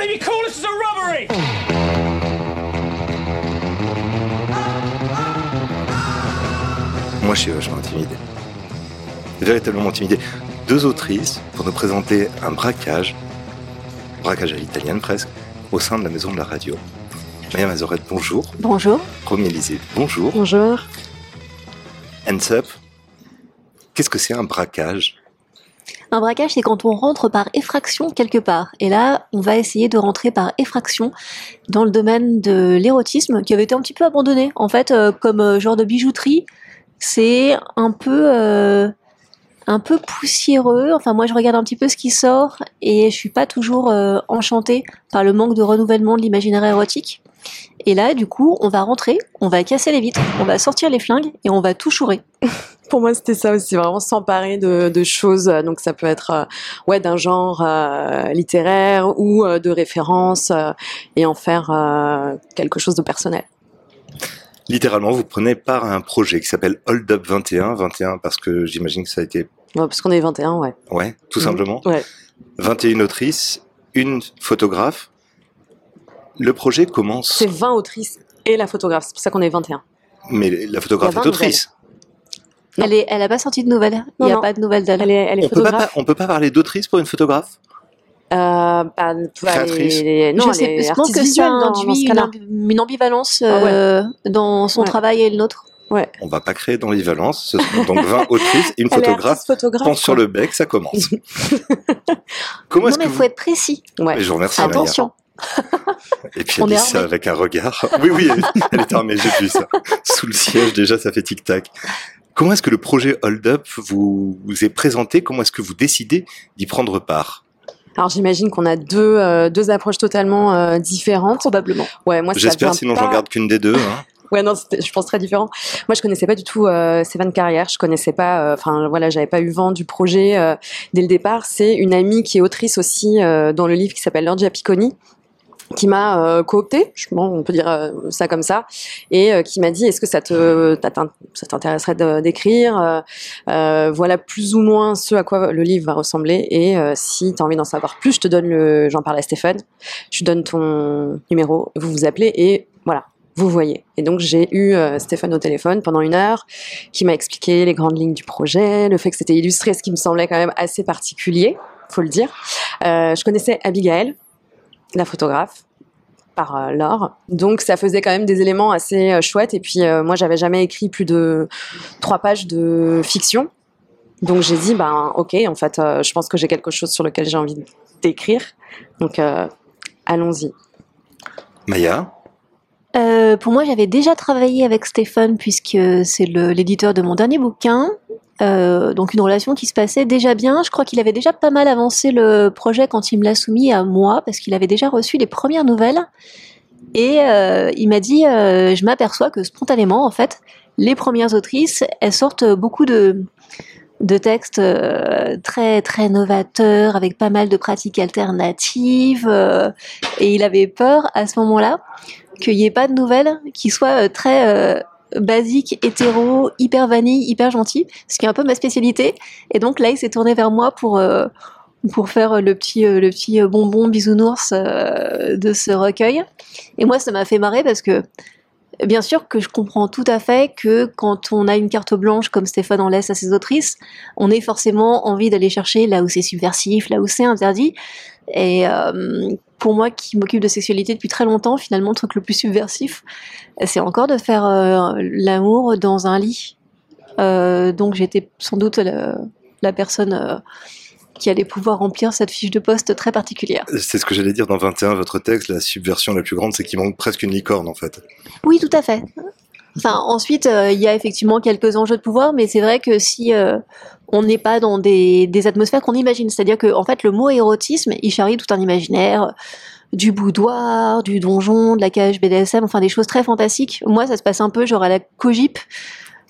can't even call this as a robbery! Moi, je suis vachement intimidé. Véritablement intimidé. Deux autrices pour nous présenter un braquage, braquage à l'italienne presque, au sein de la maison de la radio. Maya Mazorette, bonjour. Bonjour. Premier Élysée, bonjour. Bonjour. Hands up. Qu'est-ce que c'est un braquage? Un braquage, c'est quand on rentre par effraction quelque part. Et là, on va essayer de rentrer par effraction dans le domaine de l'érotisme, qui avait été un petit peu abandonné, en fait, euh, comme euh, genre de bijouterie. C'est un peu, euh, un peu poussiéreux. Enfin, moi, je regarde un petit peu ce qui sort et je suis pas toujours enchantée par le manque de renouvellement de l'imaginaire érotique. Et là, du coup, on va rentrer, on va casser les vitres, on va sortir les flingues et on va tout chourer. Pour moi, c'était ça aussi, vraiment s'emparer de, de choses. Donc, ça peut être euh, ouais d'un genre euh, littéraire ou euh, de référence et en faire quelque chose de personnel. Littéralement, vous prenez part à un projet qui s'appelle Hold Up 21. 21 parce que j'imagine que ça a été... Ouais, parce qu'on est 21, ouais. Ouais, tout Mhm. simplement. Ouais. 21 autrices, une photographe. Le projet commence... C'est 20 autrices et la photographe. C'est pour ça qu'on est 21. Mais la photographe est 20 autrice. Non. Elle est, elle a pas sorti de nouvelles. Il n'y a non. pas de nouvelles d'elle. Elle est, elle est On peut, pas, photographe. on peut pas parler d'autrice pour une photographe? Euh, bah, bah, Créatrice. non, je elle sais, je pense artiste que ça induit une, une ambivalence Ah ouais. euh, dans son Ouais. travail et le nôtre? On va pas créer d'ambivalence. Ce sont donc 20 autrices et une photographe. photographe. Pense sur quoi. le bec, ça commence. Comment Non, mais il faut être précis. Ouais. Mais je vous remercie. Attention. Et puis On elle est dit ça avec un regard. Oui, oui, elle, elle est armée, j'ai vu ça. Sous le siège, déjà, ça fait tic-tac. Comment est-ce que le projet Hold Up vous, vous est présenté? Comment est-ce que vous décidez d'y prendre part? Alors j'imagine qu'on a deux, euh, deux approches totalement euh, différentes. Probablement. Ouais, moi J'espère, sinon pas- j'en garde qu'une des deux. hein. Ouais, non, je pense très différent. Moi, je connaissais pas du tout euh, Carrière. Je connaissais pas. euh, Enfin, voilà, j'avais pas eu vent du projet euh, dès le départ. C'est une amie qui est autrice aussi euh, dans le livre qui s'appelle Lorgia Picconi qui m'a euh, coopté, je- bon, on peut dire euh, ça comme ça, et euh, qui m'a dit est-ce que ça te ça t'intéresserait d'écrire euh, euh, Voilà plus ou moins ce à quoi le livre va ressembler, et euh, si tu as envie d'en savoir plus, je te donne le, j'en parle à Stéphane, je te donne ton numéro, vous vous appelez et voilà, vous voyez. Et donc j'ai eu Stéphane au téléphone pendant une heure, qui m'a expliqué les grandes lignes du projet, le fait que c'était illustré, ce qui me semblait quand même assez particulier, faut le dire. Je connaissais Abigail, la photographe, par euh, Laure. Donc ça faisait quand même des éléments assez euh, chouettes. Et puis euh, moi, j'avais jamais écrit plus de trois pages de fiction. Donc j'ai dit, ben ok, en fait, euh, je pense que j'ai quelque chose sur lequel j'ai envie d'écrire. Donc euh, allons-y. Maya, Euh, pour moi, j'avais déjà travaillé avec Stéphane puisque c'est l'éditeur de mon dernier bouquin. Euh, donc une relation qui se passait déjà bien. Je crois qu'il avait déjà pas mal avancé le projet quand il me l'a soumis à moi parce qu'il avait déjà reçu les premières nouvelles. Et euh, il m'a dit, euh, je m'aperçois que spontanément, en fait, les premières autrices, elles sortent beaucoup de, de textes très très novateurs avec pas mal de pratiques alternatives. et il avait peur à ce moment-là qu'il n'y ait pas de nouvelles qui soient très basiques, hétéro, hyper vanille, hyper gentil, ce qui est un peu ma spécialité. Et donc là, il s'est tourné vers moi pour euh, pour faire le petit euh, le petit euh, bonbon bisounours de ce recueil. Et moi, ça m'a fait marrer parce que bien sûr que je comprends tout à fait que quand on a une carte blanche comme Stéphane en laisse à ses autrices, on ait forcément envie d'aller chercher là où c'est subversif, là où c'est interdit. Et euh, pour moi qui m'occupe de sexualité depuis très longtemps, finalement, le truc le plus subversif, c'est encore de faire euh, l'amour dans un lit. Euh, donc j'étais sans doute la, la personne qui allait pouvoir remplir cette fiche de poste très particulière. c'est ce que j'allais dire dans 21, votre texte, la subversion la plus grande, c'est qu'il manque presque une licorne en fait. Oui, tout à fait. Enfin, ensuite, euh, il y a effectivement quelques enjeux de pouvoir, mais c'est vrai que si euh, on n'est pas dans des, atmosphères qu'on imagine, c'est-à-dire que en fait, le mot érotisme, il charrie tout un imaginaire euh, du boudoir, du donjon, de la cage BDSM, enfin des choses très fantastiques. Moi, ça se passe un peu genre à la cogip,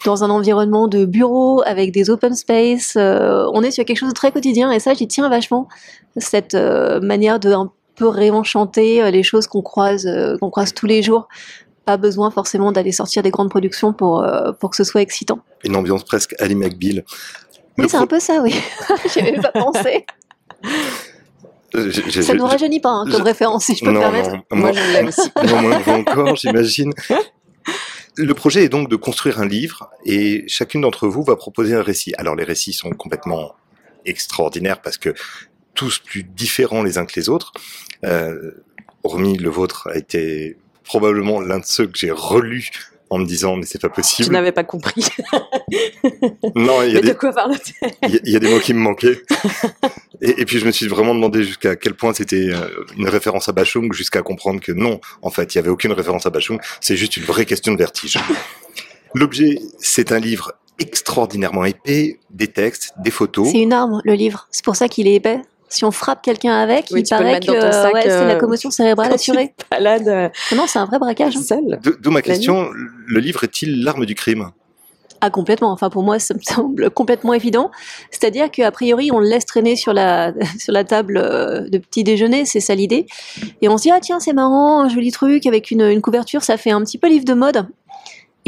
dans un environnement de bureau avec des open space. on est sur quelque chose de très quotidien, et ça, j'y tiens vachement. Cette manière de un peu réenchanter les choses qu'on croise, qu'on croise tous les jours pas besoin forcément d'aller sortir des grandes productions pour, euh, pour que ce soit excitant. Une ambiance presque Ali McBeal. Le Oui, c'est pro- un peu ça, oui. J'y avais pas pensé. Euh, Ça nous j'ai- rajeunit pas hein, comme je- référence, si je peux non, me permettre. non, Moi, je l'aime aussi. Vous encore, j'imagine. Le projet est donc de construire un livre et chacune d'entre vous va proposer un récit. Alors les récits sont complètement extraordinaires parce que tous plus différents les uns que les autres. Euh, hormis le vôtre a été probablement l'un de ceux que j'ai relus en me disant mais c'est pas Tu possible. n'avais pas compris. Non, il y, a Mais de des, quoi parler il y a- il y a des mots qui me manquaient. Et, et puis je me suis vraiment demandé jusqu'à quel point c'était euh, une référence à Bachung, jusqu'à comprendre que non, en fait, il y avait aucune référence à Bachung. C'est juste une vraie question de vertige. L'objet, c'est un livre extraordinairement épais, des textes, des photos. C'est une arme, le livre. C'est pour ça qu'il est épais. Si on frappe quelqu'un avec, Oui, il paraît que ouais, c'est euh, la commotion cérébrale assurée. euh, Non, c'est un vrai braquage. hein. D'où ma question, le livre est-il l'arme du crime? Ah, complètement. Enfin, pour moi, ça me semble complètement évident. C'est-à-dire qu'a priori, on le laisse traîner sur la, sur la table euh, de petit déjeuner, c'est ça l'idée. Et on se dit, ah tiens, c'est marrant, un joli truc avec une, une couverture, ça fait un petit peu livre de mode.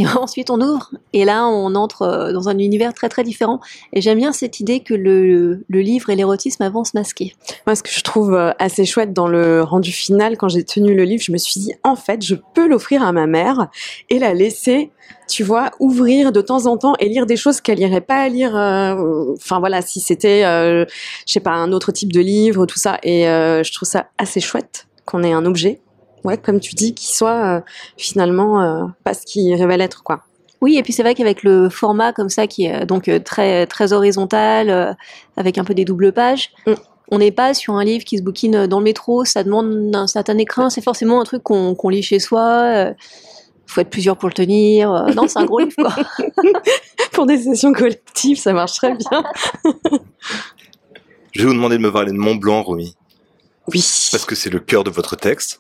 Et ensuite, on ouvre. Et là, on entre euh, dans un univers très, très différent. Et j'aime bien cette idée que le, livre et l'érotisme avancent masqués. Moi, ce que je trouve euh, assez chouette dans le rendu final, quand j'ai tenu le livre, je me suis dit, en fait, je peux l'offrir à ma mère et la laisser, tu vois, ouvrir de temps en temps et lire des choses qu'elle irait pas lire. euh, Enfin voilà, si c'était, euh, je sais pas, un autre type de livre, tout ça. Et je trouve ça assez chouette qu'on ait un objet, ouais, comme tu dis, qui soit euh, finalement euh, pas ce qu'il révèle être, quoi. Oui, et puis c'est vrai qu'avec le format comme ça, qui est euh, donc très, très horizontal, euh, avec un peu des doubles pages, Mm. on n'est pas sur un livre qui se bouquine dans le métro, ça demande un certain écrin, c'est forcément un truc qu'on lit chez soi. Il faut être plusieurs pour le tenir. euh, non, c'est un gros livre, quoi. Pour des sessions collectives, ça marche très bien. Je vais vous demander de me parler de Mont Blanc, Romy, Oui. parce que c'est le cœur de votre texte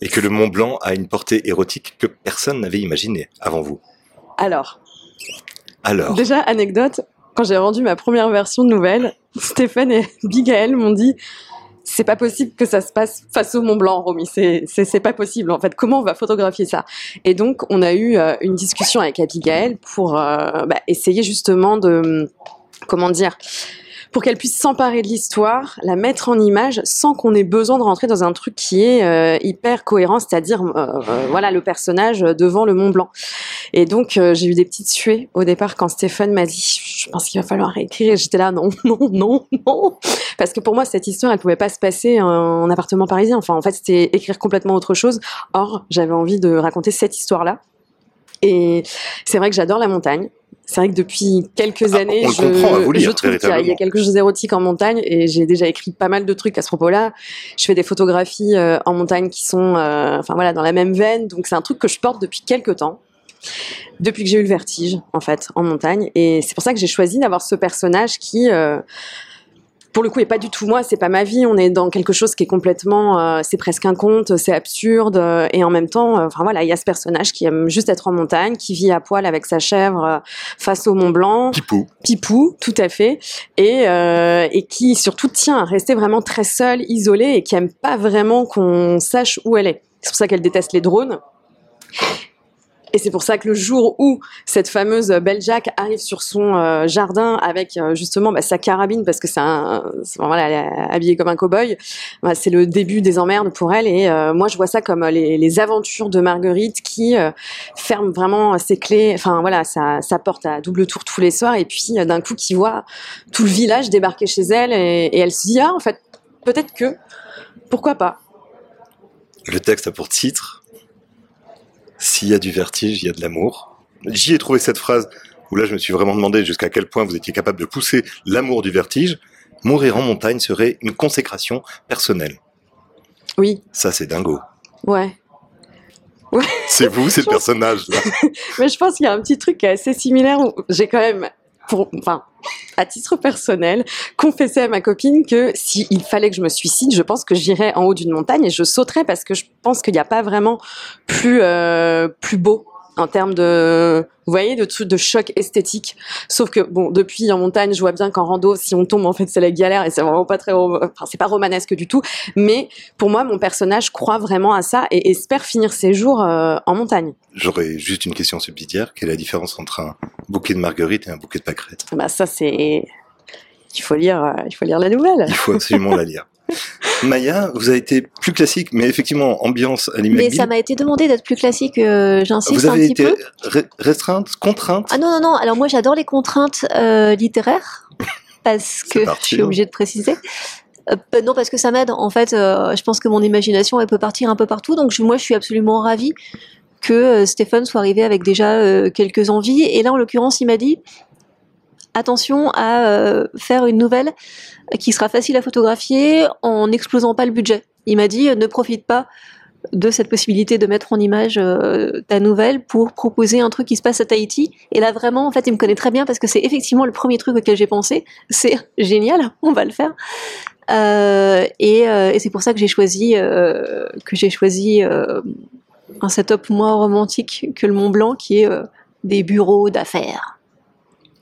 et que le Mont Blanc a une portée érotique que personne n'avait imaginée avant vous. Alors, Alors, Déjà, anecdote, quand j'ai rendu ma première version de nouvelle, Stéphane et Bigaël m'ont dit c'est pas possible que ça se passe face au Mont Blanc, Romy. C'est, c'est, c'est pas possible. En fait, comment on va photographier ça? Et donc, on a eu euh, une discussion avec Abigail pour euh, bah, essayer justement de, comment dire, pour qu'elle puisse s'emparer de l'histoire, la mettre en image, sans qu'on ait besoin de rentrer dans un truc qui est euh, hyper cohérent, c'est-à-dire, euh, euh, voilà, le personnage devant le Mont Blanc. Et donc, euh, j'ai eu des petites suées au départ quand Stéphane m'a dit Je pense qu'il va falloir réécrire. Et j'étais là, non, non, non, non. Parce que pour moi, cette histoire, elle pouvait pas se passer en, en appartement parisien. Enfin, en fait, c'était écrire complètement autre chose. Or, j'avais envie de raconter cette histoire-là. Et c'est vrai que j'adore la montagne. C'est vrai que depuis quelques Ah, années, je, lire, je trouve qu'il y y, a quelque chose d'érotique en montagne et j'ai déjà écrit pas mal de trucs à ce propos-là. Je fais des photographies euh, en montagne qui sont, euh, enfin voilà, dans la même veine. Donc c'est un truc que je porte depuis quelques temps depuis que j'ai eu le vertige, en fait, en montagne. Et c'est pour ça que j'ai choisi d'avoir ce personnage qui, euh, pour le coup, est pas du tout moi, c'est pas ma vie. On est dans quelque chose qui est complètement, euh, c'est presque un conte, c'est absurde. euh, et en même temps, euh, enfin voilà, il y a ce personnage qui aime juste être en montagne, qui vit à poil avec sa chèvre euh, face au Mont Blanc. Pipou, Pipou, tout à fait, et, euh, et qui surtout tient à rester vraiment très seule, isolée, et qui aime pas vraiment qu'on sache où elle est. C'est pour ça qu'elle déteste les drones. Et c'est pour ça que le jour où cette fameuse belle Jack arrive sur son euh, jardin avec euh, justement bah, sa carabine, parce que c'est un, voilà, est habillée comme un cow-boy, bah, c'est le début des emmerdes pour elle. Et euh, moi, je vois ça comme les, aventures de Marguerite qui ferme vraiment ses clés, enfin voilà, sa, porte à double tour tous les soirs, et puis d'un coup qui voit tout le village débarquer chez elle, et, et elle se dit ah en fait peut-être que pourquoi pas. le texte a pour titre S'il y a du vertige, il y a de l'amour. J'y ai trouvé cette phrase où là je me suis vraiment demandé jusqu'à quel point vous étiez capable de pousser l'amour du vertige. Mourir en montagne serait une consécration personnelle. Oui, Ça c'est dingo. ouais. C'est vous, c'est le personnage là. Mais je pense qu'il y a un petit truc qui est assez similaire où j'ai quand même, pour, enfin, à titre personnel, confessé à ma copine que s'il fallait que je me suicide, je pense que j'irais en haut d'une montagne et je sauterais parce que je pense qu'il n'y a pas vraiment plus, euh, plus beau en termes de, vous voyez, de trucs de choc esthétique. Sauf que, bon, depuis en montagne, je vois bien qu'en rando, si on tombe, en fait, c'est la galère et c'est vraiment pas très, enfin, c'est pas romanesque du tout. Mais pour moi, mon personnage croit vraiment à ça et espère finir ses jours euh, en montagne. J'aurais juste une question subsidiaire. Quelle est la différence entre un bouquet de marguerite et un bouquet de pâquerettes? Bah ça c'est il faut lire euh, il faut lire la nouvelle. Il faut absolument la lire. Maya, vous avez été plus classique, mais effectivement, ambiance à Mais ça m'a été demandé d'être plus classique, euh, j'insiste Vous un petit peu. re- restreinte, contrainte? Ah non, non, non, alors moi j'adore les contraintes euh, littéraires, parce que je suis hein. obligée de préciser. Euh, non, parce que ça m'aide. En fait, je pense que mon imagination, elle peut partir un peu partout. Donc je- moi, je suis absolument ravie que Stéphane soit arrivé avec déjà quelques envies. Et là, en l'occurrence, il m'a dit attention à euh, faire une nouvelle qui sera facile à photographier en n'explosant pas le budget. Il m'a dit euh, ne profite pas de cette possibilité de mettre en image euh, ta nouvelle pour proposer un truc qui se passe à Tahiti. Et là, vraiment, en fait, il me connaît très bien parce que c'est effectivement le premier truc auquel j'ai pensé. C'est génial, on va le faire. Euh, et euh, et c'est pour ça que j'ai choisi euh, que j'ai choisi euh, un setup moins romantique que le Mont Blanc, qui est des bureaux d'affaires.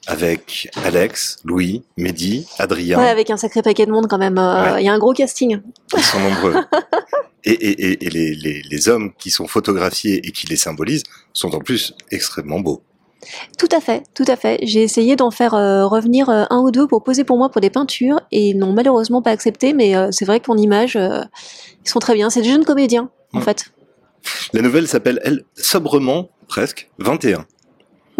Avec Alex, Louis, Mehdi, Adrien. Ouais, avec un sacré paquet de monde quand même. Euh, Il Ouais. y a un gros casting. Ils sont nombreux. et et, et, les, les, les hommes qui sont photographiés et qui les symbolisent sont en plus extrêmement beaux. Tout à fait, tout à fait. J'ai essayé d'en faire euh, revenir euh, un ou deux pour poser pour moi pour des peintures et ils n'ont malheureusement pas accepté, mais euh, c'est vrai qu'en image, ils sont très bien. C'est des jeunes comédiens, en fait. La nouvelle s'appelle, elle, sobrement, presque, 21.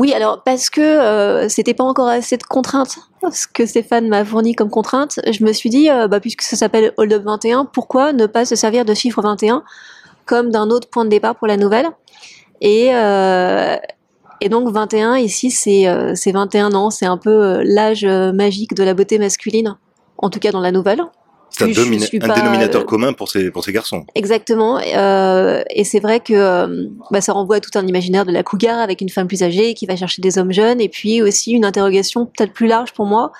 Oui, alors parce que euh, c'était pas encore assez de contraintes, ce que Stéphane m'a fourni comme contrainte, je me suis dit, euh, bah, puisque ça s'appelle Hold Up 21, pourquoi ne pas se servir de chiffre 21 comme d'un autre point de départ pour la nouvelle? Et, euh, et donc 21 ici, c'est euh, c'est 21 ans, c'est un peu euh, l'âge euh, magique de la beauté masculine, en tout cas dans la nouvelle. C'est un, domina- pas, dénominateur euh, commun pour ces, pour ces garçons. Exactement. euh, et c'est vrai que euh, bah, ça renvoie à tout un imaginaire de la cougar avec une femme plus âgée qui va chercher des hommes jeunes. Et puis aussi une interrogation peut-être plus large pour moi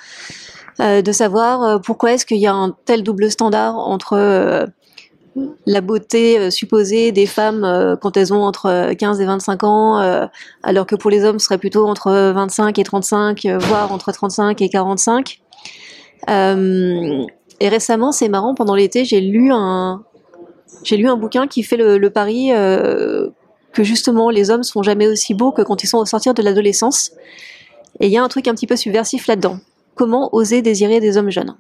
euh, de savoir euh, pourquoi est-ce qu'il y a un tel double standard entre euh, la beauté euh, supposée des femmes euh, quand elles ont entre 15 et 25 ans, euh, alors que pour les hommes ce serait plutôt entre 25 et 35, euh, voire entre 35 et 45. Euh, et récemment, c'est marrant, pendant l'été, j'ai lu un, bouquin qui fait le, le pari euh, que justement les hommes sont jamais aussi beaux que quand ils sont au sortir de l'adolescence. Et il y a un truc un petit peu subversif là-dedans. Comment oser désirer des hommes jeunes?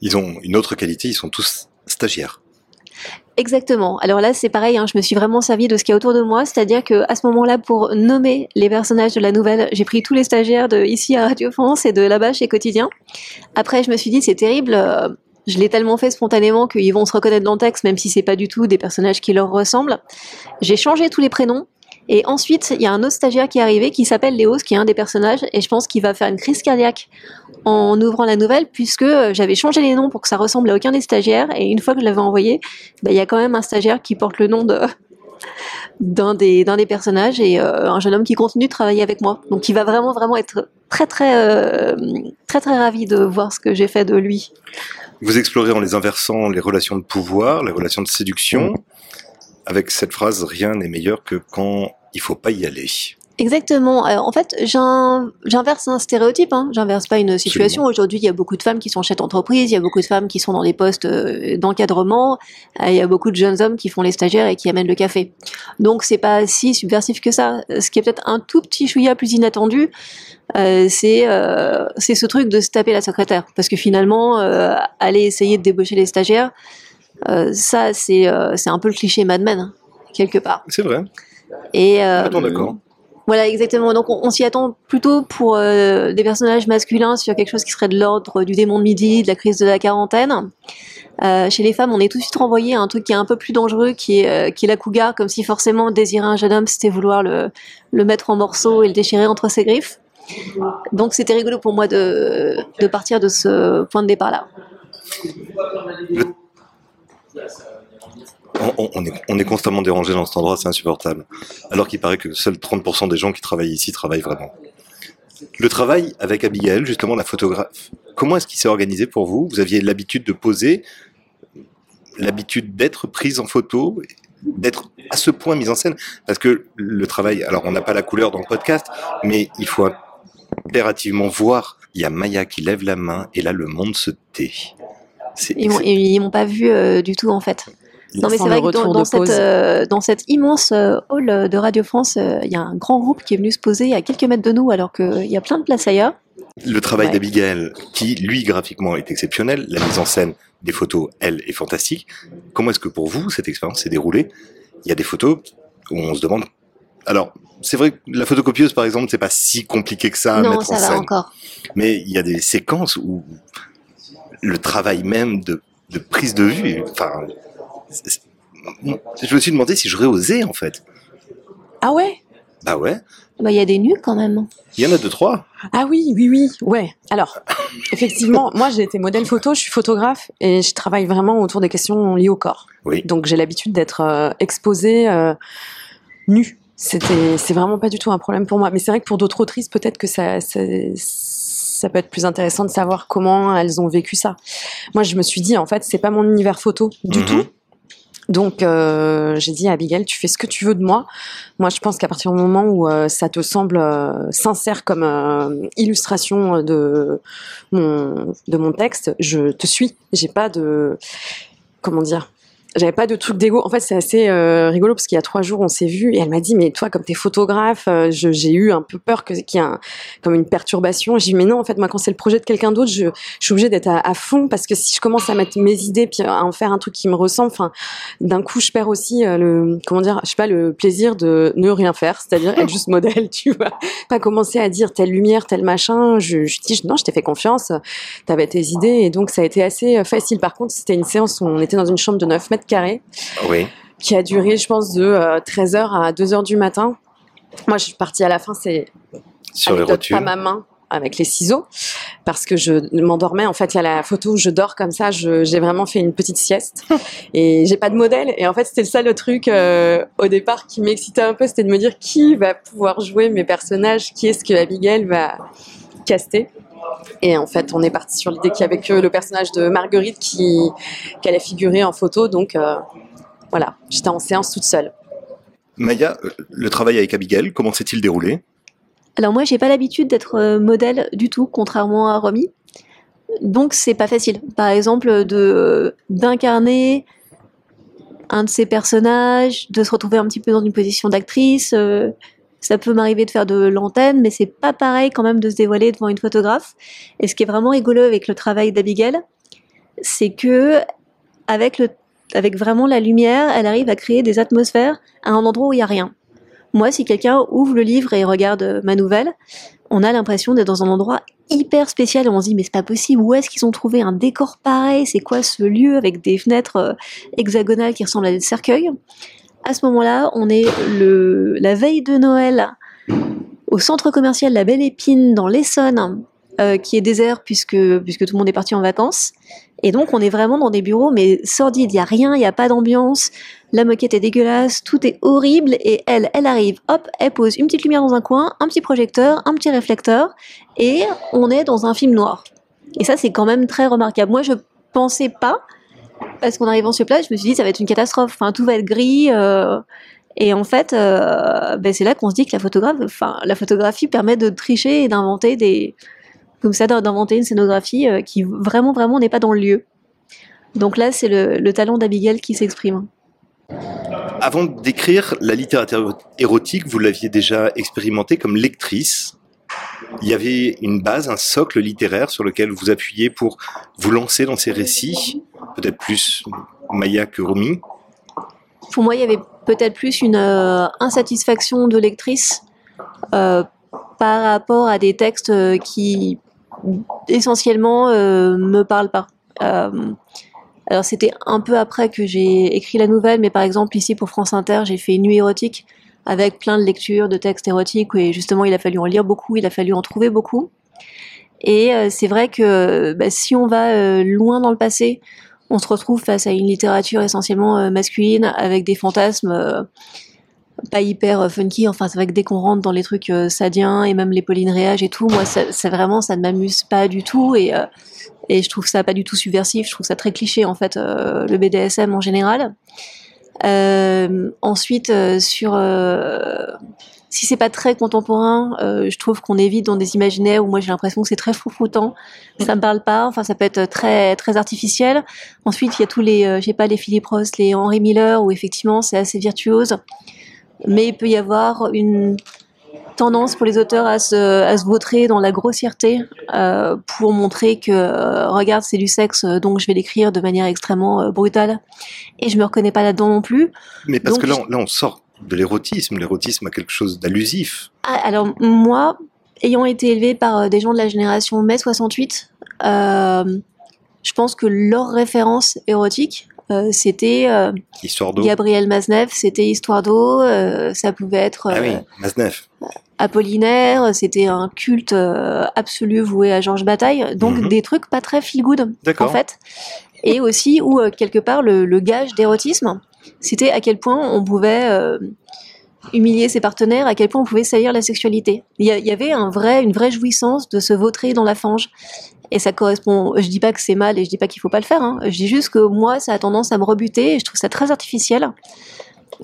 Ils ont une autre qualité, ils sont tous stagiaires. Exactement. Alors là, c'est pareil. hein, je me suis vraiment servi de ce qu'il y a autour de moi, c'est-à-dire que à ce moment-là, pour nommer les personnages de la nouvelle, j'ai pris tous les stagiaires de ici à Radio France et de là-bas chez Quotidien. Après, je me suis dit, c'est terrible. euh, je l'ai tellement fait spontanément qu'ils vont se reconnaître dans le texte, même si c'est pas du tout des personnages qui leur ressemblent. J'ai changé tous les prénoms. Et ensuite, il y a un autre stagiaire qui est arrivé qui s'appelle Léos, qui est un des personnages, et je pense qu'il va faire une crise cardiaque en ouvrant la nouvelle, puisque euh, j'avais changé les noms pour que ça ressemble à aucun des stagiaires, et une fois que je l'avais envoyé, bah, il y a quand même un stagiaire qui porte le nom de d'un des d'un des personnages et euh, un jeune homme qui continue de travailler avec moi. Donc il va vraiment vraiment être très très euh, très très ravi de voir ce que j'ai fait de lui. Vous explorez en les inversant les relations de pouvoir, les relations de séduction, avec cette phrase rien n'est meilleur que quand il faut pas y aller. Exactement. Alors, en fait, j'in- j'inverse un stéréotype. Hein. J'inverse pas une situation. Aujourd'hui, il y a beaucoup de femmes qui sont chefs d'entreprise. Il y a beaucoup de femmes qui sont dans des postes euh, d'encadrement. euh, Il y a beaucoup de jeunes hommes qui font les stagiaires et qui amènent le café. Donc, c'est pas si subversif que ça. Ce qui est peut-être un tout petit chouïa plus inattendu, euh, c'est euh, c'est ce truc de se taper la secrétaire. Parce que finalement, euh, aller essayer de débaucher les stagiaires, euh, ça, c'est euh, c'est un peu le cliché Mad Men, hein, quelque part. C'est vrai. Et euh, d'accord. voilà, exactement. Donc, on, on s'y attend plutôt pour euh, des personnages masculins sur quelque chose qui serait de l'ordre du démon de midi, de la crise de la quarantaine. Euh, chez les femmes, on est tout de suite renvoyé à un truc qui est un peu plus dangereux, qui est, euh, qui est la cougar, comme si forcément désirer un jeune homme, c'était vouloir le, le mettre en morceaux et le déchirer entre ses griffes. Donc, c'était rigolo pour moi de, de partir de ce point de départ-là. On, est, on est constamment dérangé dans cet endroit, c'est insupportable. Alors qu'il paraît que seuls 30% des gens qui travaillent ici travaillent vraiment. Le travail avec Abigail, justement la photographe, comment est-ce qu'il s'est organisé pour vous? Vous aviez l'habitude de poser, l'habitude d'être prise en photo, d'être à ce point mise en scène? Parce que le travail, alors on n'a pas la couleur dans le podcast, mais il faut impérativement voir. Il y a Maya qui lève la main et là le monde se tait. Ils ils m'ont pas vu euh, du tout, en fait. Non, mais c'est vrai que dans, cette, euh, dans cette immense euh, hall de Radio France, euh, il y a un grand groupe qui est venu se poser à quelques mètres de nous, alors qu'il y a plein de places ailleurs. le travail Ouais. d'Abigail, qui lui graphiquement est exceptionnel, la mise en scène des photos, elle, est fantastique. Comment est-ce que pour vous cette expérience s'est déroulée? Il y a des photos où on se demande. Alors, c'est vrai que la photocopieuse, par exemple, c'est pas si compliqué que ça à non, mettre ça en va scène. encore. Mais il y a des séquences où le travail même de, de prise de vue, enfin, je me suis demandé si j'aurais osé en fait. Ah ouais? Bah ouais, Bah, il y a des nus quand même. il y en a deux trois. Ah oui, oui, oui, ouais. Alors, effectivement, moi j'ai été modèle photo, je suis photographe et je travaille vraiment autour des questions liées au corps. Oui. Donc j'ai l'habitude d'être euh, exposée euh, nue. C'était, c'est vraiment pas du tout un problème pour moi. Mais c'est vrai que pour d'autres autrices, peut-être que ça, ça, ça peut être plus intéressant de savoir comment elles ont vécu ça. Moi, je me suis dit, en fait, c'est pas mon univers photo du Mhm. tout. Donc euh, j'ai dit à Abigail, tu fais ce que tu veux de moi. Moi, je pense qu'à partir du moment où euh, ça te semble euh, sincère comme euh, illustration de mon de mon texte, je te suis. J'ai pas de comment dire. J'avais pas de truc d'ego. En fait, c'est assez euh, rigolo parce qu'il y a trois jours, on s'est vu et elle m'a dit, mais toi, comme t'es photographe, euh, j'ai eu un peu peur que qu'il y ait un, comme une perturbation. J'ai dit, mais non, en fait, moi, quand c'est le projet de quelqu'un d'autre, je, je suis obligée d'être à, fond parce que si je commence à mettre mes idées puis à en faire un truc qui me ressemble, d'un coup, je perds aussi euh, le, comment dire, je sais pas, le plaisir de ne rien faire, c'est-à-dire être juste modèle, tu vois. Pas commencer à dire telle lumière, tel machin. Je, je dis, non, je t'ai fait confiance, t'avais tes idées et donc ça a été assez euh, facile. Par contre, c'était une séance où on était dans une chambre de 9 mètres carrés Oui. qui a duré, je pense, de 13h à 2h du matin. Moi, je suis partie à la fin, c'est Sur les rotules. pas ma main avec les ciseaux parce que je m'endormais en fait il y a la photo où je dors comme ça je- j'ai vraiment fait une petite sieste et j'ai pas de modèle et en fait c'était ça le truc euh, au départ qui m'excitait un peu c'était de me dire qui va pouvoir jouer mes personnages qui est-ce que Abigail va caster et en fait on est parti sur l'idée qu'il y avait que le personnage de Marguerite qui, qui allait figurer en photo donc euh, voilà j'étais en séance toute seule Maya, euh, le travail avec Abigail, comment s'est-il déroulé? Alors moi, j'ai pas l'habitude d'être euh, modèle du tout, contrairement à Romy. Donc c'est pas facile. Par exemple, de d'incarner un de ces personnages, de se retrouver un petit peu dans une position d'actrice. euh, ça peut m'arriver de faire de l'antenne, mais c'est pas pareil quand même de se dévoiler devant une photographe. Et ce qui est vraiment rigolo avec le travail d'Abigail, c'est que avec le avec vraiment la lumière, elle arrive à créer des atmosphères à un endroit où il y a rien. Moi, si quelqu'un ouvre le livre et regarde euh, ma nouvelle, on a l'impression d'être dans un endroit hyper spécial et on se dit mais c'est pas possible, où est-ce qu'ils ont trouvé un décor pareil? C'est quoi ce lieu avec des fenêtres euh, hexagonales qui ressemblent à des cercueils? À ce moment-là, on est la veille de Noël au centre commercial La Belle Épine dans l'Essonne, euh, qui est désert puisque, tout le monde est parti en vacances. Et donc on est vraiment dans des bureaux mais sordides, il y a rien, il y a pas d'ambiance, la moquette est dégueulasse, tout est horrible et elle, elle arrive, hop, elle pose une petite lumière dans un coin, un petit projecteur, un petit réflecteur et on est dans un film noir. Et ça c'est quand même très remarquable. Moi je pensais pas parce qu'en arrivant sur place, je me suis dit ça va être une catastrophe, enfin tout va être gris euh, et en fait euh, ben, c'est là qu'on se dit que la photographie permet de tricher et d'inventer des comme ça d'inventer une scénographie euh, qui vraiment vraiment n'est pas dans le lieu. Donc là c'est le, le talent d'Abigail qui s'exprime. Avant d'écrire la littérature érotique, vous l'aviez déjà expérimenté comme lectrice. Il y avait une base, un socle littéraire sur lequel vous appuyez pour vous lancer dans ces récits, peut-être plus Maya que Romy. Pour moi, il y avait peut-être plus une euh, insatisfaction de lectrice euh, par rapport à des textes euh, qui essentiellement me parlent pas. Alors c'était un peu après que j'ai écrit la nouvelle, mais par exemple ici pour France Inter, j'ai fait une nuit érotique avec plein de lectures de textes érotiques et justement il a fallu en lire beaucoup, il a fallu en trouver beaucoup. Et euh, c'est vrai que bah, si on va euh, loin dans le passé, on se retrouve face à une littérature essentiellement euh, masculine avec des fantasmes pas hyper funky. Enfin, c'est vrai que dès qu'on rentre dans les trucs sadiens et même les Réage et tout, moi, ça vraiment, ça ne m'amuse pas du tout et et je trouve ça pas du tout subversif. Je trouve ça très cliché en fait, le BDSM en général. Euh, ensuite, euh, sur euh, si c'est pas très contemporain, euh, je trouve qu'on est vite dans des imaginaires où moi j'ai l'impression que c'est très froufroutant, ça me parle pas. Enfin, ça peut être très très artificiel. Ensuite, il y a tous les, euh, je sais pas, les Philip Ross, les Henry Miller, où effectivement c'est assez virtuose, mais il peut y avoir une tendance pour les auteurs à se, à se vautrer dans la grossièreté euh, pour montrer que euh, regarde c'est du sexe donc je vais l'écrire de manière extrêmement euh, brutale et je me reconnais pas là-dedans non plus. Mais parce Donc, que là, on, là, on sort de l'érotisme. L'érotisme a quelque chose d'allusif. Ah, alors moi, ayant été élevée par euh, des gens de la génération mai 68, euh, je pense que leur référence érotique euh, c'était euh. Gabriel Maznev, c'était Histoire d'eau, euh, ça pouvait être Ah oui, Maznev. Apollinaire, c'était un culte absolu voué à Georges Bataille, donc Mhm. des trucs pas très feel good en fait. Et aussi où quelque part le, le gage d'érotisme, c'était à quel point on pouvait humilier ses partenaires, à quel point on pouvait salir la sexualité. Il y, avait un vrai, une vraie jouissance de se vautrer dans la fange. Et ça correspond. Je dis pas que c'est mal et je dis pas qu'il faut pas le faire. Hein. Je dis juste que moi, ça a tendance à me rebuter et je trouve ça très artificiel.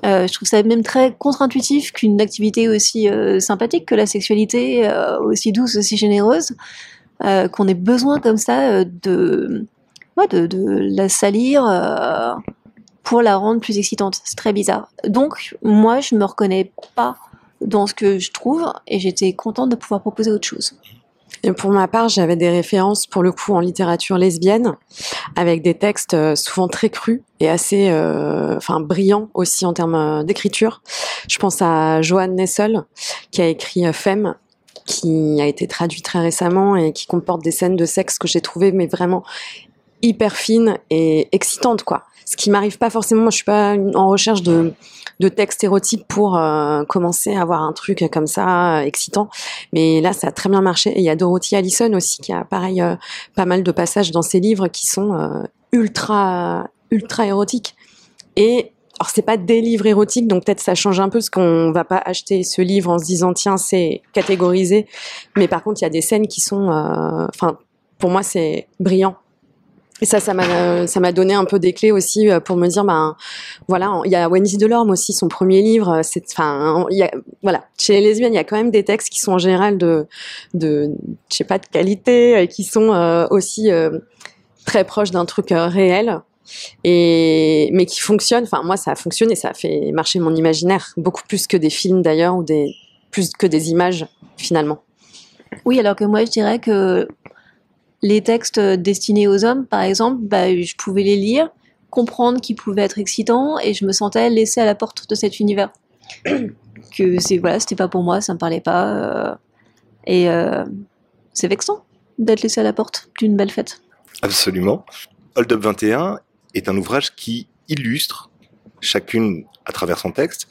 Euh, je trouve ça même très contre-intuitif qu'une activité aussi euh, sympathique que la sexualité, euh, aussi douce, aussi généreuse, qu'on ait besoin comme ça de, ouais, de, la salir pour la rendre plus excitante. C'est très bizarre. Donc, moi, je me reconnais pas dans ce que je trouve et j'étais contente de pouvoir proposer autre chose. Pour ma part, j'avais des références pour le coup en littérature lesbienne, avec des textes euh, souvent très crus et assez, euh, enfin brillants aussi en termes euh, d'écriture. Je pense à Joanne Nessel qui a écrit euh, Femme, qui a été traduit très récemment et qui comporte des scènes de sexe que j'ai trouvées mais vraiment hyper fines et excitantes quoi. Ce qui m'arrive pas forcément, je suis pas en recherche de de textes érotiques pour euh, commencer à avoir un truc comme ça euh, excitant. Mais là, ça a très bien marché. Et il y a Dorothy Allison aussi qui a pareil euh, pas mal de passages dans ses livres qui sont euh, ultra ultra érotiques. Et alors c'est pas des livres érotiques, donc peut-être ça change un peu parce qu'on va pas acheter ce livre en se disant tiens c'est catégorisé. Mais par contre il y a des scènes qui sont, euh, enfin pour moi c'est brillant. Et ça, ça m'a, euh, ça m'a donné un peu des clés aussi euh, pour me dire, ben, voilà, il y a Wendy Delorme aussi, son premier livre, euh, c'est, enfin, y a, voilà, chez les lesbiennes, il y a quand même des textes qui sont en général de, de, je sais pas, de qualité, euh, qui sont aussi très proches d'un truc réel, et mais qui fonctionnent. Enfin, moi, ça a fonctionné, ça a fait marcher mon imaginaire beaucoup plus que des films d'ailleurs ou des plus que des images finalement. Oui, alors que moi, je dirais que les textes destinés aux hommes, par exemple, bah, je pouvais les lire, comprendre qu'ils pouvaient être excitants, et je me sentais laissée à la porte de cet univers. que c'est voilà, c'était pas pour moi, ça me parlait pas, euh, et euh, c'est vexant d'être laissé à la porte d'une belle fête. Absolument. Hold Up 21 est un ouvrage qui illustre chacune à travers son texte,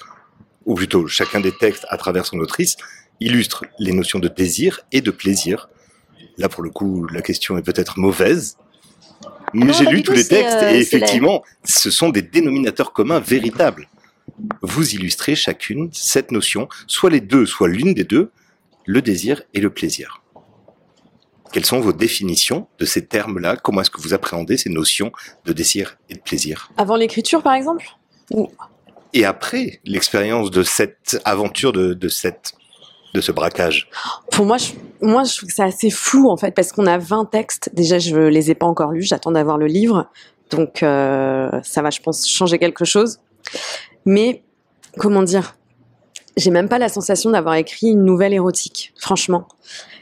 ou plutôt chacun des textes à travers son autrice, illustre les notions de désir et de plaisir. Là, pour le coup, la question est peut-être mauvaise. Mais j'ai lu tous les textes euh, et la- effectivement, ce sont des dénominateurs communs véritables. Vous illustrez chacune cette notion, soit les deux, soit l'une des deux, le désir et le plaisir. Quelles sont vos définitions de ces termes-là? Comment est-ce que vous appréhendez ces notions de désir et de plaisir? Avant l'écriture, par exemple? Et après l'expérience de cette aventure, de, de, cette, de ce braquage Pour moi, je, moi, trouve que c'est assez flou en fait, parce qu'on a 20 textes. Déjà, je les ai pas encore lus, j'attends d'avoir le livre. Donc, euh, ça va, je pense, changer quelque chose. Mais, comment dire J'ai même pas la sensation d'avoir écrit une nouvelle érotique, franchement.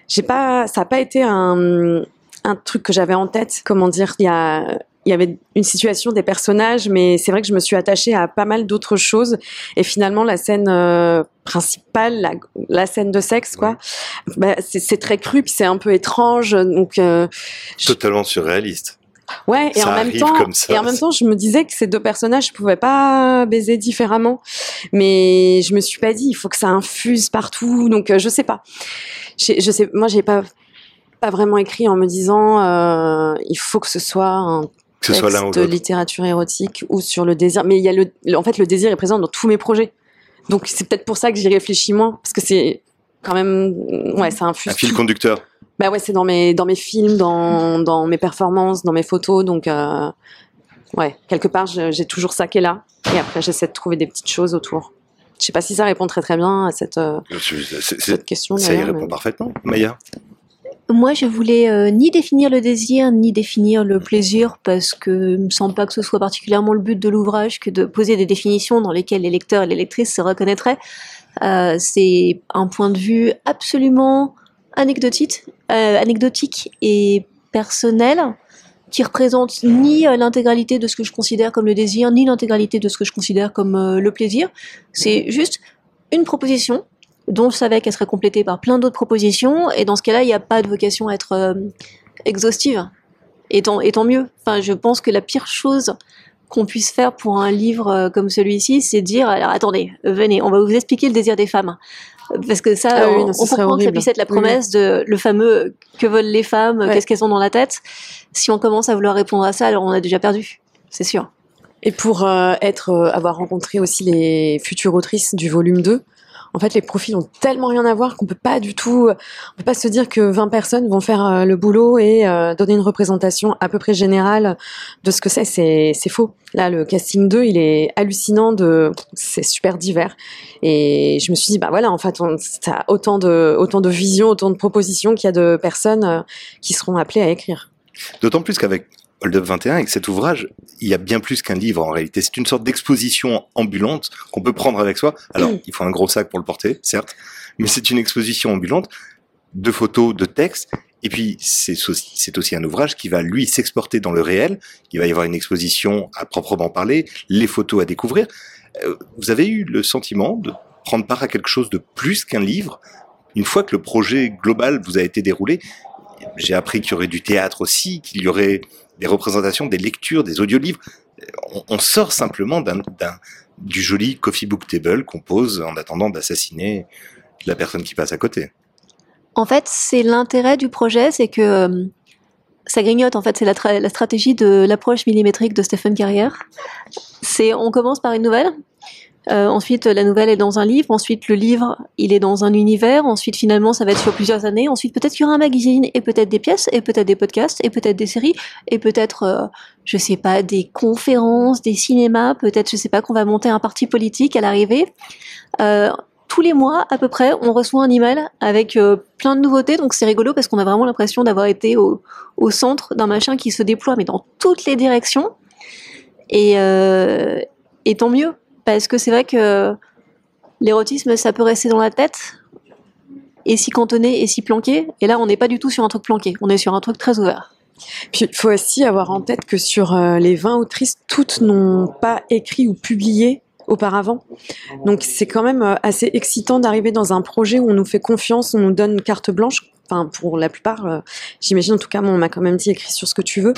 J'ai pas, ça a pas été un, un truc que j'avais en tête. Comment dire Il y a, il y avait une situation des personnages, mais c'est vrai que je me suis attachée à pas mal d'autres choses. Et finalement, la scène euh, principale, la, la scène de sexe, quoi, bah, c'est c'est très cru, puis c'est un peu étrange. Donc, euh, je- Totalement surréaliste. ouais. Et Ça en même temps, et en même temps, je me disais que ces deux personnages pouvaient pas baiser différemment. Mais je me suis pas dit, il faut que ça infuse partout. Donc, euh, je sais pas. Je sais, moi, j'ai pas pas vraiment écrit en me disant, euh, il faut que ce soit un Que ce soit l'un ou l'autre. littérature érotique ou sur le désir. Mais il y a le, en fait, le désir est présent dans tous mes projets. Donc c'est peut-être pour ça que j'y réfléchis moins, parce que c'est quand même, ouais, ça infuse. Un fil conducteur. Bah ouais, c'est dans mes dans mes films, dans dans mes performances, dans mes photos. Donc euh, ouais, quelque part, j'ai toujours ça qui est là. Et après, j'essaie de trouver des petites choses autour. Je sais pas si ça répond très très bien à cette, euh, cette question. Ça y répond mais- parfaitement. Maya? Moi, je voulais euh, ni définir le désir, ni définir le plaisir, parce que il me semble pas que ce soit particulièrement le but de l'ouvrage que de poser des définitions dans lesquelles les lecteurs et les lectrices se reconnaîtraient. Euh, c'est un point de vue absolument anecdotique, euh, anecdotique et personnel qui représente ni l'intégralité de ce que je considère comme le désir, ni l'intégralité de ce que je considère comme le plaisir. C'est juste une proposition dont je savais qu'elle serait complétée par plein d'autres propositions, et dans ce cas-là, il n'y a pas de vocation à être euh, exhaustive. Et tant, et tant mieux. Enfin, je pense que la pire chose qu'on puisse faire pour un livre euh, comme celui-ci, c'est dire alors attendez, venez, on va vous expliquer le désir des femmes. Parce que ça, Ah oui, on, non, on que ça puisse être la promesse de le fameux que veulent les femmes, Ouais. qu'est-ce qu'elles ont dans la tête. Si on commence à vouloir répondre à ça, alors on a déjà perdu, c'est sûr. Et pour euh, être, euh, avoir rencontré aussi les futures autrices du volume 2, en fait, les profils ont tellement rien à voir qu'on peut pas du tout, on peut pas se dire que 20 personnes vont faire euh, le boulot et euh, donner une représentation à peu près générale de ce que c'est. C'est, c'est faux. Là, le casting 2, il est hallucinant de, c'est super divers. Et je me suis dit, bah voilà, en fait, on, t'as autant de, autant de visions, autant de propositions qu'il y a de personnes euh, qui seront appelées à écrire. D'autant plus qu'avec Hold Up 21, avec cet ouvrage, il y a bien plus qu'un livre en réalité. C'est une sorte d'exposition ambulante qu'on peut prendre avec soi. Alors, il faut un gros sac pour le porter, certes, mais c'est une exposition ambulante de photos, de textes. Et puis, c'est aussi, aussi un ouvrage qui va, lui, s'exporter dans le réel. Il va y avoir une exposition à proprement parler, les photos à découvrir. Euh, Vous avez eu le sentiment de prendre part à quelque chose de plus qu'un livre une fois que le projet global vous a été déroulé? J'ai appris qu'il y aurait du théâtre aussi, qu'il y aurait des représentations, des lectures, des audiolivres. On, on sort simplement d'un, du joli coffee book table qu'on pose en attendant d'assassiner la personne qui passe à côté. En fait, c'est l'intérêt du projet, c'est que euh, ça grignote. En fait, c'est la stratégie de l'approche millimétrique de Stephen Carrière. C'est on commence par une nouvelle. Euh, ensuite, la nouvelle est dans un livre. Ensuite, le livre, il est dans un univers. Ensuite, finalement, ça va être sur plusieurs années. Ensuite, peut-être qu'il y aura un magazine et peut-être des pièces et peut-être des podcasts et peut-être des séries et peut-être, euh, je sais pas, des conférences, des cinémas. Peut-être, je sais pas, qu'on va monter un parti politique à l'arrivée. Euh, tous les mois, à peu près, on reçoit un email avec euh, plein de nouveautés. Donc c'est rigolo parce qu'on a vraiment l'impression d'avoir été au, au centre d'un machin qui se déploie, mais dans toutes les directions. Et, euh, et tant mieux, parce que c'est vrai que l'érotisme, ça peut rester dans la tête et s'y cantonner et s'y planquer. Et là, on n'est pas du tout sur un truc planqué, on est sur un truc très ouvert. Puis il faut aussi avoir en tête que sur euh, les 20 autrices, toutes n'ont pas écrit ou publié auparavant. Donc c'est quand même euh, assez excitant d'arriver dans un projet où on nous fait confiance, on nous donne carte blanche. Enfin, pour la plupart, euh, j'imagine en tout cas, on m'a quand même dit écrit sur ce que tu veux,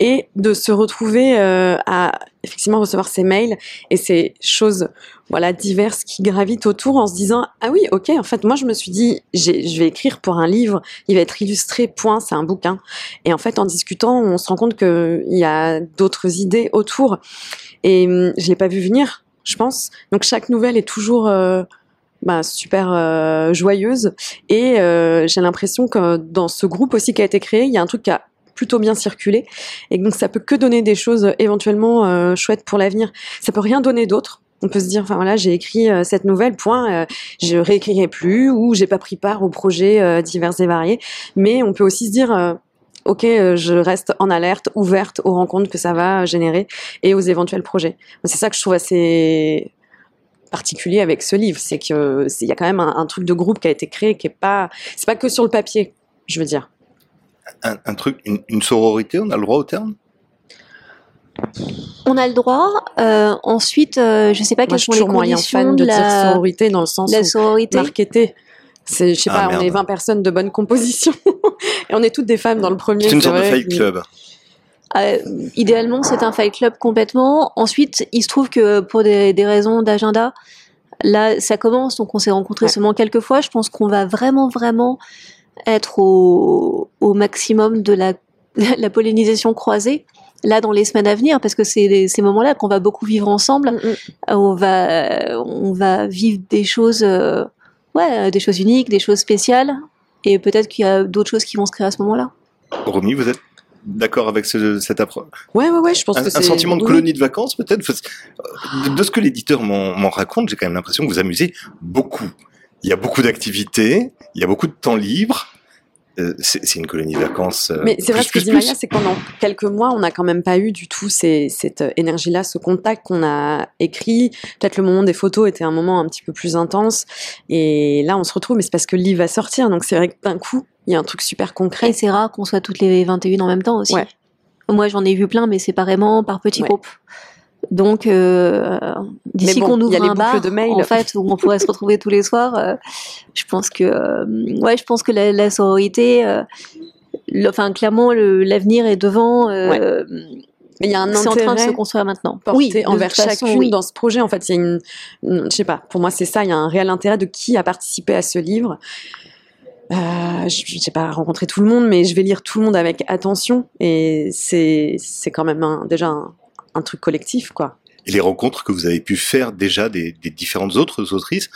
et de se retrouver euh, à effectivement recevoir ces mails et ces choses, voilà, diverses qui gravitent autour en se disant ah oui, ok, en fait, moi je me suis dit, je vais écrire pour un livre, il va être illustré, point, c'est un bouquin. Et en fait, en discutant, on se rend compte qu'il y a d'autres idées autour. Et hum, je l'ai pas vu venir, je pense. Donc chaque nouvelle est toujours euh, bah, super euh, joyeuse. Et euh, j'ai l'impression que dans ce groupe aussi qui a été créé, il y a un truc qui a plutôt bien circulé. Et donc ça peut que donner des choses éventuellement euh, chouettes pour l'avenir. Ça peut rien donner d'autre. On peut se dire, enfin voilà, j'ai écrit cette nouvelle, point, je réécrirai plus, ou j'ai pas pris part aux projets divers et variés. Mais on peut aussi se dire, ok, je reste en alerte, ouverte aux rencontres que ça va générer et aux éventuels projets. C'est ça que je trouve assez particulier avec ce livre, c'est que c'est- il y a quand même un, un truc de groupe qui a été créé, qui est pas, c'est pas que sur le papier, je veux dire. Un, un truc, une, une sororité, on a le droit au terme? On a le droit. Euh, ensuite, euh, je sais pas Moi, quelles je sont suis les conditions fan de, de dire la, sororité dans le sens la sororité. marketé. C'est, je sais Ah, pas, on est merde. 20 personnes de bonne composition et on est toutes des femmes dans le premier. C'est une sorte de vrai, mais- club. Euh, idéalement, c'est un fight club complètement. Ensuite, il se trouve que pour des, des raisons d'agenda, là, ça commence. Donc, on s'est rencontrés Ouais. seulement quelques fois. Je pense qu'on va vraiment, vraiment être au, au maximum de la, la pollinisation croisée. Là, dans les semaines à venir, parce que c'est ces moments-là qu'on va beaucoup vivre ensemble. Mm, mm. On va, on va vivre des choses, euh, ouais, des choses uniques, des choses spéciales. Et peut-être qu'il y a d'autres choses qui vont se créer à ce moment-là. Romy, vous êtes d'accord avec ce, cette approche Ouais, ouais, ouais, je pense un, que un c'est sentiment de oui, colonie de vacances peut-être de, de ce que l'éditeur m'en raconte, j'ai quand même l'impression que vous amusez beaucoup. Il y a beaucoup d'activités, il y a beaucoup de temps libre. euh, c'est une colonie de vacances. euh, Mais c'est vrai ce que dit. Maya, c'est que pendant quelques mois, on n'a quand même pas eu du tout ces- cette euh, énergie-là, ce contact qu'on a écrit. Peut-être le moment des photos était un moment un petit peu plus intense. Et là, on se retrouve, mais c'est parce que le livre va sortir. Donc c'est vrai que d'un coup, il y a un truc super Et concret. c'est rare qu'on soit toutes les 21 en même temps aussi. Ouais. Moi, j'en ai vu plein, mais séparément, par petits Ouais. groupes. Donc, euh, d'ici bon, qu'on il y ouvre a les un bar, de mails. en fait, où on pourrait se retrouver tous les soirs, euh, je pense que, euh, ouais, je pense que la, la sororité, le- enfin, clairement, l'avenir est devant. euh, Mais il y a un C'est en train de se intérêt construire maintenant. porté Oui, envers façon, chacune oui. dans ce projet. En fait, il y a une, une- je sais pas. Pour moi, c'est ça. Il y a un réel intérêt de qui a participé à ce livre. Euh, je je sais pas rencontrer tout le monde, mais je vais lire tout le monde avec attention. Et c'est c'est quand même un- déjà un, un truc collectif, quoi. Et les rencontres que vous avez pu faire déjà des, des différentes autres autrices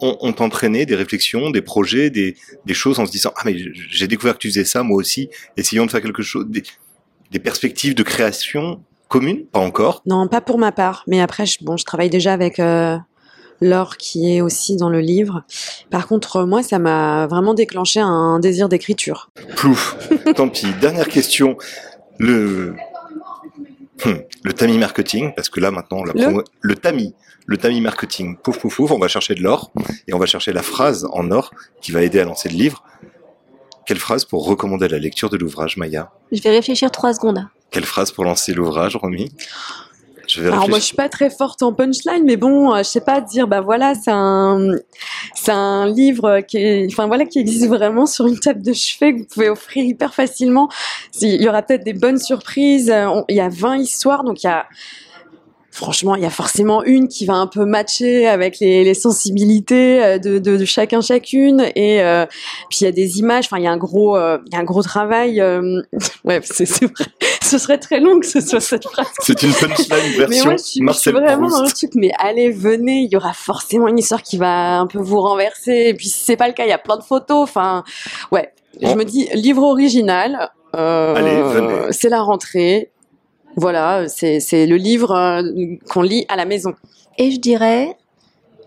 ont, ont entraîné des réflexions, des projets, des, des choses en se disant ah mais j'ai découvert que tu faisais ça moi aussi. Essayons de faire quelque chose, des, des perspectives de création communes, pas encore. Non, pas pour ma part. Mais après, je, bon, je travaille déjà avec euh, Laure qui est aussi dans le livre. Par contre, euh, moi, ça m'a vraiment déclenché un désir d'écriture. Plouf. Tant pis. Dernière question. Le le tamis marketing, parce que là maintenant la Le le tamis, le tamis marketing. Pouf pouf pouf. On va chercher de l'or et on va chercher la phrase en or qui va aider à lancer le livre. Quelle phrase pour recommander la lecture de l'ouvrage, Maya? Je vais réfléchir trois secondes. Quelle phrase pour lancer l'ouvrage, Romy? Je vais Alors moi, je suis pas très forte en punchline, mais bon, euh, je sais pas dire, bah voilà, c'est un, c'est un livre qui est, enfin voilà, qui existe vraiment sur une table de chevet que vous pouvez offrir hyper facilement. Il y aura peut-être des bonnes surprises. euh, Il y a 20 histoires, donc il y a, franchement, il y a forcément une qui va un peu matcher avec les, les sensibilités euh, de, de, de chacun chacune, et euh, puis il y a des images. Enfin, il y a un gros, euh, il y a un gros travail. euh, ouais, c'est, vrai. Ce serait très long que ce soit cette phrase. C'est une punchline Mais version moi, je suis, je suis vraiment dans le truc. Mais allez, venez, il y aura forcément une histoire qui va un peu vous renverser. Et puis, si c'est pas le cas, il y a plein de photos. Enfin, ouais. Je me dis, livre original. Allez, venez. C'est la rentrée. Voilà, c'est c'est le livre euh, qu'on lit à la maison. Et je dirais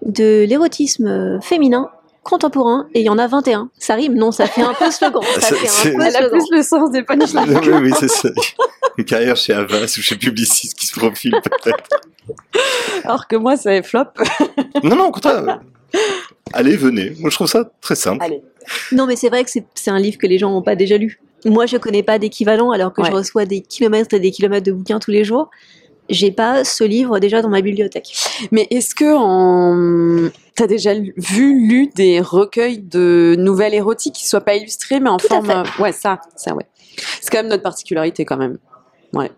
de l'érotisme féminin contemporain, et il y en a 21. Ça rime, non, ça fait un peu slogan. Ça C'est- fait c'est- un peu Elle a plus le sens des punchlines. oui, oui, c'est ça. Une carrière chez Havas ou chez Publicis qui se profile peut-être. Alors que moi, c'est flop. Non, non, au contraire. Allez, venez. Moi, je trouve ça très simple. Allez. Non, mais c'est vrai que c'est c'est un livre que les gens n'ont pas déjà lu. Moi, je connais pas d'équivalent, alors que je reçois des kilomètres et des kilomètres de bouquins tous les jours. J'ai pas ce livre déjà dans ma bibliothèque. Mais est-ce que en... t'as déjà lu- vu, lu des recueils de nouvelles érotiques qui soient pas illustrées, mais en Tout à forme... fait. Ouais, ça, ça, ouais. C'est quand même notre particularité, quand même. Ouais.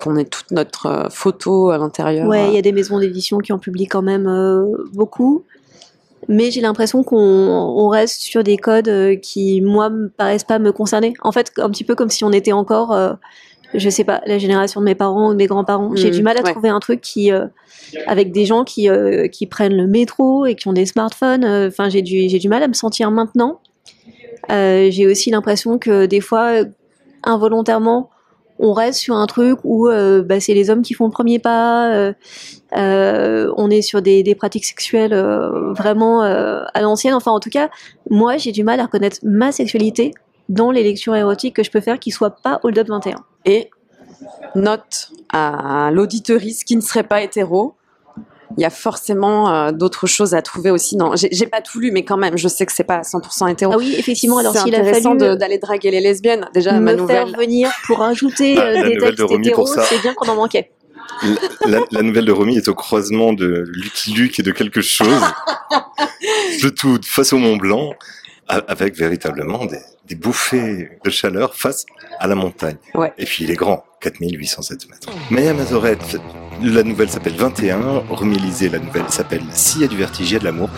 Qu'on ait toute notre euh, photo à l'intérieur. Ouais, il y a des maisons d'édition qui en publient quand même euh, beaucoup. Mais j'ai l'impression qu'on on reste sur des codes euh, qui, moi, me paraissent pas me concerner. En fait, un petit peu comme si on était encore, euh, je sais pas, la génération de mes parents ou de mes grands-parents. J'ai Mhm, du mal à ouais. trouver un truc qui, euh, avec des gens qui, euh, qui prennent le métro et qui ont des smartphones. Enfin, j'ai du, j'ai du mal à me sentir maintenant. J'ai aussi l'impression que des fois, involontairement, on reste sur un truc où euh, bah, c'est les hommes qui font le premier pas. euh, euh, on est sur des, pratiques sexuelles vraiment à l'ancienne. Enfin, en tout cas, moi, j'ai du mal à reconnaître ma sexualité dans les lectures érotiques que je peux faire qui soient pas Hold Up 21. Et note à l'auditeuriste qui ne serait pas hétéro, il y a forcément euh, d'autres choses à trouver aussi. Non, j'ai pas tout lu, mais quand même, je sais que c'est pas 100% hétéro. Ah oui, effectivement. Alors c'est s'il a fallu de- d'aller draguer les lesbiennes. Déjà, me ma faire venir pour ajouter Ah, euh, la des nouvelle de textes Romy hétéros, pour ça. c'est bien qu'on en manquait. La, la nouvelle de Romy est au croisement de Lucky Luke et de quelque chose. Le tout face au Mont Blanc, a- avec véritablement des, des bouffées de chaleur face à la montagne. Ouais. Et puis il est grand, 4807 mètres. Maya Mazorette, la nouvelle s'appelle 21. Romy Lisée, la nouvelle s'appelle S'il y a du vertige, il y a de l'amour.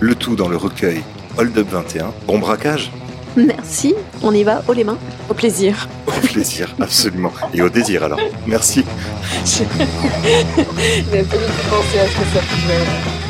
Le tout dans le recueil Hold Up 21. Bon braquage Merci. On y va, haut les mains. Au plaisir. Au plaisir, absolument. Et au désir alors. Merci. J'avais pas du tout pensé à ce que ça pouvait.